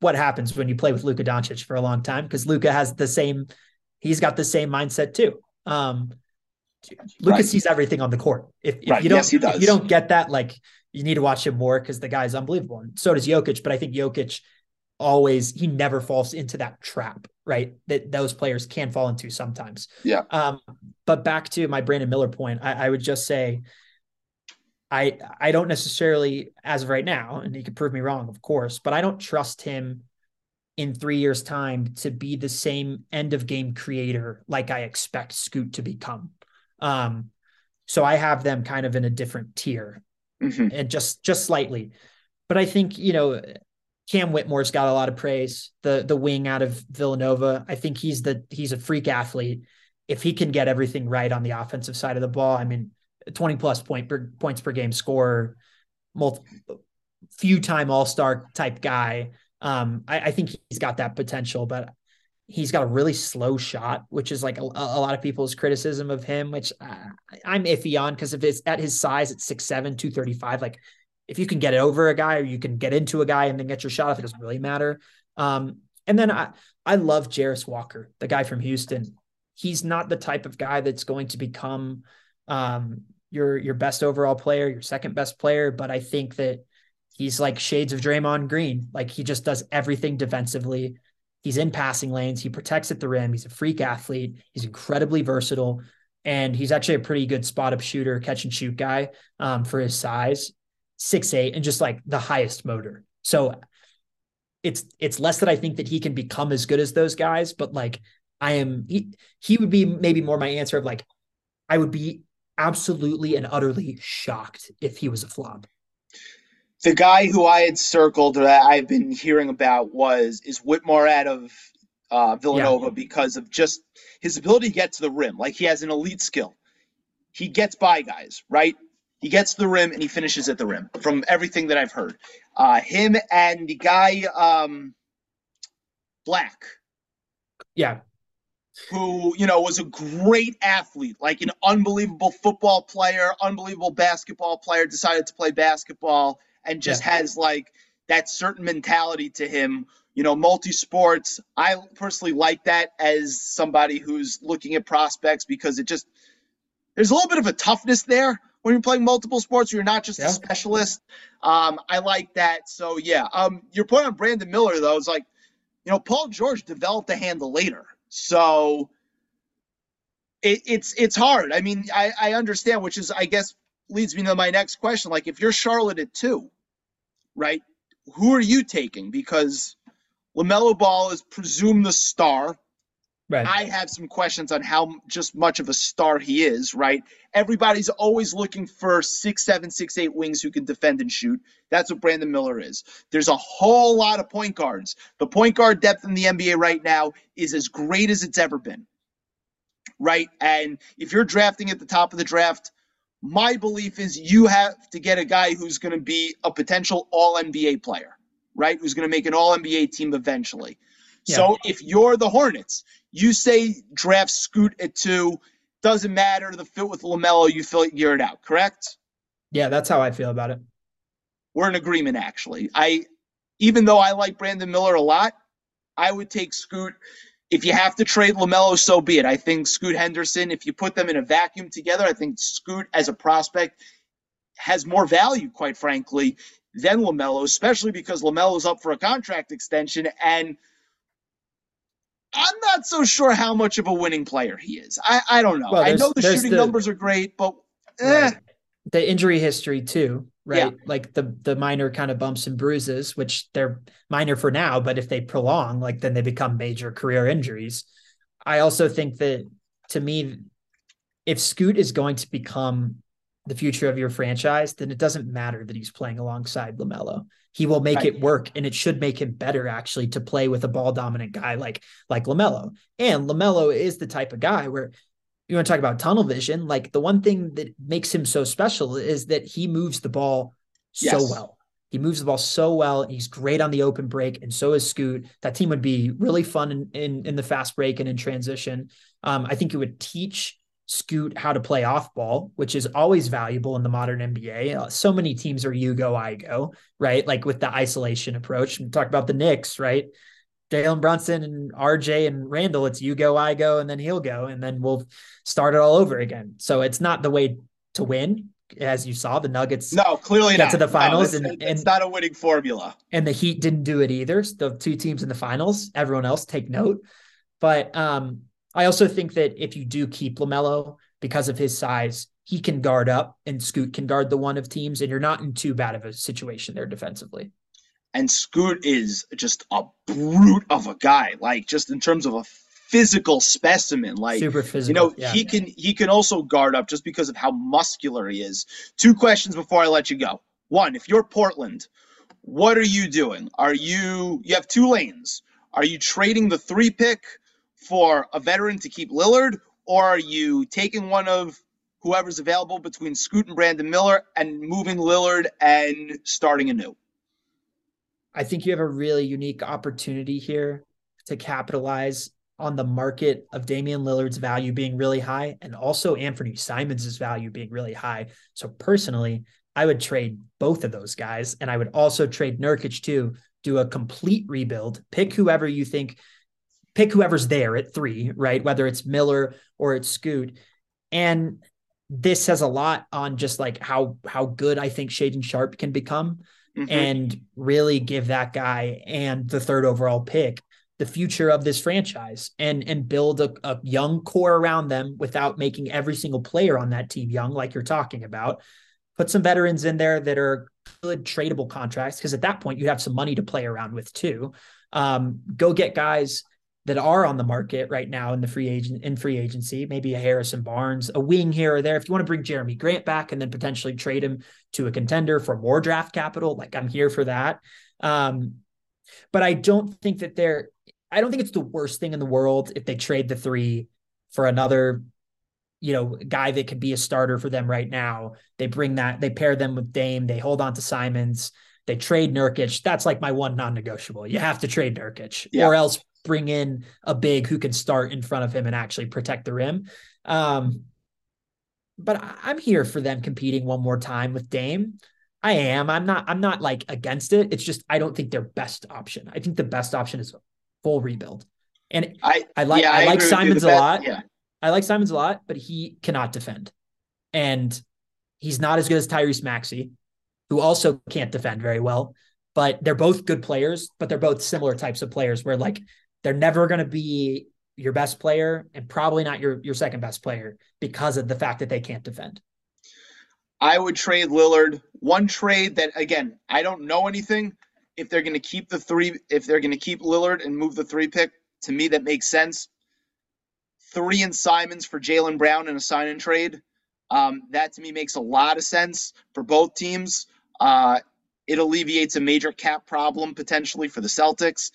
what happens when you play with Luka Doncic for a long time because Luka has the same, he's got the same mindset too. Um, Luka Right. sees everything on the court. If, if Right. you don't, Yes, if you don't get that, like you need to watch him more because the guy's unbelievable. And so does Jokic, but I think Jokic always he never falls into that trap, right? That those players can fall into sometimes. Yeah. Um, but back to my Brandon Miller point, I, I would just say I I don't necessarily, as of right now, and he could prove me wrong, of course, but I don't trust him in three years' time to be the same end of game creator like I expect Scoot to become. Um, so I have them kind of in a different tier Mhm. and just just slightly. But I think you know Cam Whitmore's got a lot of praise. The the wing out of Villanova, I think he's the he's a freak athlete. If he can get everything right on the offensive side of the ball, I mean, twenty plus point per points per game scorer, multi, few time All Star type guy. Um, I, I think he's got that potential, but he's got a really slow shot, which is like a, a lot of people's criticism of him, which uh, I'm iffy on because if it's at his size at 6'7, 235, like if you can get it over a guy or you can get into a guy and then get your shot off, it doesn't really matter. Um, and then I, I love Jarace Walker, the guy from Houston. He's not the type of guy that's going to become um, your your best overall player, your second best player, but I think that he's like shades of Draymond Green. Like he just does everything defensively. He's in passing lanes. He protects at the rim. He's a freak athlete. He's incredibly versatile, and he's actually a pretty good spot up shooter, catch and shoot guy um, for his size, six eight, and just like the highest motor. So it's it's less that I think that he can become as good as those guys, but like I am, he, he would be maybe more my answer of like I would be absolutely and utterly shocked if he was a flop. the guy who I had circled or that I've been hearing about was is Whitmore out of uh, Villanova because of just his ability to get to the rim. Like he has an elite skill. He gets by guys, right? He gets to the rim and he finishes at the rim. From everything that I've heard, uh, him and the guy um, Black, Yeah, who you know was a great athlete, like an unbelievable football player, unbelievable basketball player, decided to play basketball and just has like that certain mentality to him. You know, multi sports. I personally like that as somebody who's looking at prospects because it just there's a little bit of a toughness there when you're playing multiple sports. You're not just Yeah. a specialist. Um, I like that. So yeah. Um, your point on Brandon Miller though is like, you know, Paul George developed a handle later, so it, it's it's hard. I mean, I, I understand, which is I guess leads me to my next question. Like, if you're Charlotte at two, right? Who are you taking? Because LaMelo Ball is presumed the star. Right. I have some questions on how just much of a star he is, right? Everybody's always looking for six, seven, six, eight wings who can defend and shoot. That's what Brandon Miller is. There's a whole lot of point guards. The point guard depth in the NBA right now is as great as it's ever been, right? And if you're drafting at the top of the draft, my belief is you have to get a guy who's going to be a potential all NBA player, right? Who's going to make an all NBA team eventually. So if you're the Hornets, you say draft Scoot at two, doesn't matter the fit with LaMelo, you feel it year it out, correct? Yeah, that's how I feel about it. We're in agreement, actually. I, even though I like Brandon Miller a lot, I would take Scoot. If you have to trade LaMelo, so be it. I think Scoot Henderson, if you put them in a vacuum together, I think Scoot as a prospect has more value, quite frankly, than LaMelo, especially because LaMelo's up for a contract extension. And I'm not so sure how much of a winning player he is. I, I don't know. Well, I know the shooting the, numbers are great, but eh. right. the injury history too, right? Yeah. Like the the minor kind of bumps and bruises, which they're minor for now, but if they prolong, like then they become major career injuries. I also think that to me, if Scoot is going to become the future of your franchise, then it doesn't matter that he's playing alongside LaMelo. He will make right. it work and it should make him better actually to play with a ball dominant guy like like LaMelo. And LaMelo is the type of guy where you want to talk about tunnel vision, like the one thing that makes him so special is that he moves the ball yes. so well. He moves the ball so well. He's great on the open break, and so is Scoot. That team would be really fun in in, in the fast break and in transition. Um, I think it would teach Scoot how to play off ball, which is always valuable in the modern NBA. Uh, so many teams are you go, I go, right? Like with the isolation approach. We talk about the Knicks, right? Jalen Brunson and RJ and Randall, it's you go, I go, and then he'll go, and then we'll start it all over again. So it's not the way to win, as you saw. The Nuggets no clearly get not. to the finals, no, it's, and, it's not a winning formula. And the Heat didn't do it either. The two teams in the finals, everyone else take note. But um, I also think that if you do keep LaMelo because of his size, he can guard up and Scoot can guard the one of teams, and you're not in too bad of a situation there defensively. And Scoot is just a brute of a guy, like just in terms of a physical specimen. Like super physical. You know, yeah. he can he can also guard up just because of how muscular he is. Two questions before I let you go. One, if you're Portland, what are you doing? Are you you have two lanes? Are you trading the three pick for a veteran to keep Lillard, or are you taking one of whoever's available between Scoot and Brandon Miller and moving Lillard and starting anew? I think you have a really unique opportunity here to capitalize on the market of Damian Lillard's value being really high and also Anthony Simons' value being really high. So personally, I would trade both of those guys. And I would also trade Nurkic too, do a complete rebuild, pick whoever you think pick whoever's there at three, right? Whether it's Miller or it's Scoot. And this says a lot on just like how how good I think Shaedon Sharpe can become mm-hmm. and really give that guy and the third overall pick the future of this franchise and and build a, a young core around them without making every single player on that team young like you're talking about put some veterans in there that are good tradable contracts because at that point you have some money to play around with too um, go get guys that are on the market right now in the free agent in free agency, maybe a Harrison Barnes, a wing here or there. If you want to bring Jerami Grant back and then potentially trade him to a contender for more draft capital, like I'm here for that. Um, but I don't think that they're I don't think it's the worst thing in the world if they trade the three for another, you know, guy that could be a starter for them right now. They bring that, they pair them with Dame, they hold on to Simons. They trade Nurkic. That's like my one non-negotiable. You have to trade Nurkic, yeah. or else bring in a big who can start in front of him and actually protect the rim. Um, but I'm here for them competing one more time with Dame. I am. I'm not. I'm not like against it. It's just I don't think their best option. I think the best option is full rebuild. And I I like yeah, I, I like Simons a lot. Yeah. I like Simons a lot, but he cannot defend, and he's not as good as Tyrese Maxey, who also can't defend very well. But they're both good players, but they're both similar types of players where like they're never going to be your best player and probably not your your second best player because of the fact that they can't defend. I would trade Lillard. One trade that again, I don't know anything. If they're going to keep the three, if they're going to keep Lillard and move the three pick, to me that makes sense. Three and Simons for Jaylen Brown in a sign and trade. Um, that to me makes a lot of sense for both teams. Uh, it alleviates a major cap problem potentially for the Celtics.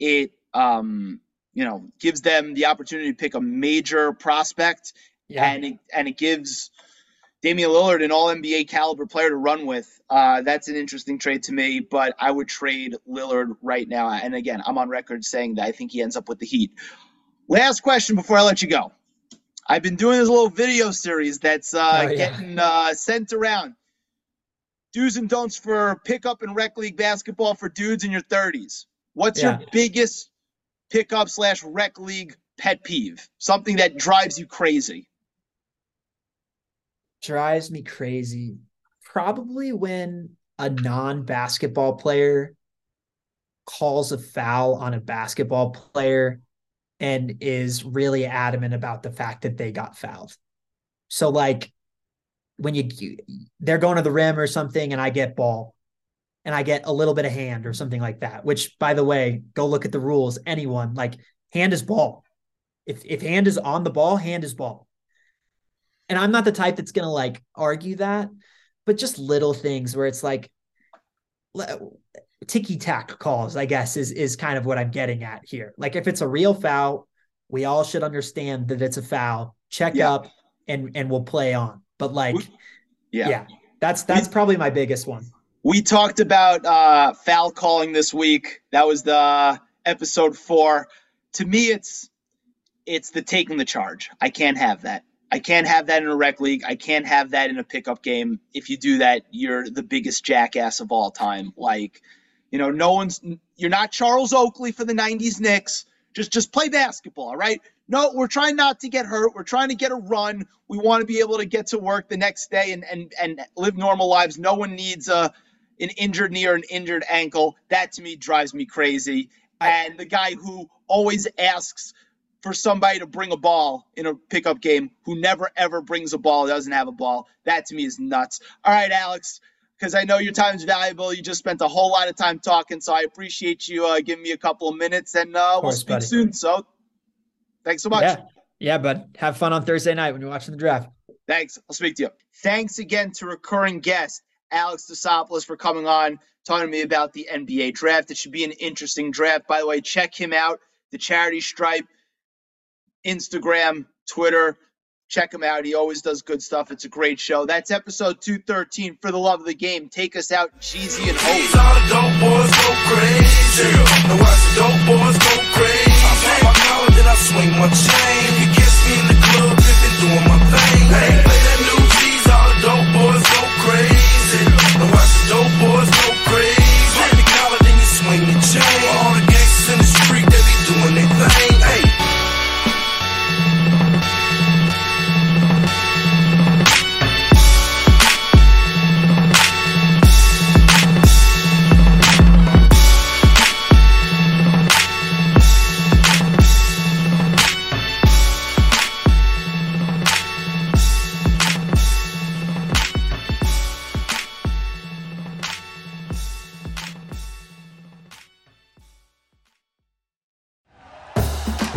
It um, you know, gives them the opportunity to pick a major prospect, yeah. and it, and it gives Damian Lillard an All NBA caliber player to run with. Uh, that's an interesting trade to me, but I would trade Lillard right now. And again, I'm on record saying that I think he ends up with the Heat. Last question before I let you go. I've been doing this little video series that's uh, Oh, yeah. getting uh, sent around. Do's and don'ts for pickup and rec league basketball for dudes in your 30s. What's Yeah. your biggest pickup slash rec league pet peeve? Something that drives you crazy. drives me crazy. Probably when a non-basketball player calls a foul on a basketball player and is really adamant about the fact that they got fouled. So like when you they're going to the rim or something and I get ball and I get a little bit of hand or something like that, which by the way, go look at the rules. Anyone like hand is ball. If if hand is on the ball, hand is ball. And I'm not the type that's going to like argue that, but just little things where it's like ticky tack calls, I guess, is is kind of what I'm getting at here. Like if it's a real foul, we all should understand that it's a foul. Check Yeah. up and and we'll play on. But like, Yeah. yeah, that's that's probably my biggest one. We talked about uh, foul calling this week. That was the episode four. To me, it's it's the taking the charge. I can't have that. I can't have that in a rec league. I can't have that in a pickup game. If you do that, you're the biggest jackass of all time. Like, you know, no one's you're not Charles Oakley for the '90s Knicks. Just just play basketball, all right? No, we're trying not to get hurt. We're trying to get a run. We want to be able to get to work the next day and and and live normal lives. No one needs a an injured knee or an injured ankle. That to me drives me crazy. And the guy who always asks for somebody to bring a ball in a pickup game who never ever brings a ball, doesn't have a ball, that to me is nuts. All right, Alex, because I know your time is valuable. You just spent a whole lot of time talking, so I appreciate you uh, giving me a couple of minutes, and uh, we'll speak buddy. soon. So, thanks so much. Yeah, yeah, but have fun on Thursday night when you're watching the draft. Thanks. I'll speak to you. Thanks again to recurring guest Alex Desopoulos for coming on, talking to me about the NBA draft. It should be an interesting draft. By the way, check him out, the Charity Stripe, Instagram, Twitter. Check him out. He always does good stuff. It's a great show. That's episode 213 for the love of the game. Take us out, Jeezy and Hope. all the dope boys go crazy. Watch the dope boys go crazy. I pop my then I swing my chain. You me in the club, doing my thing. Hey, boys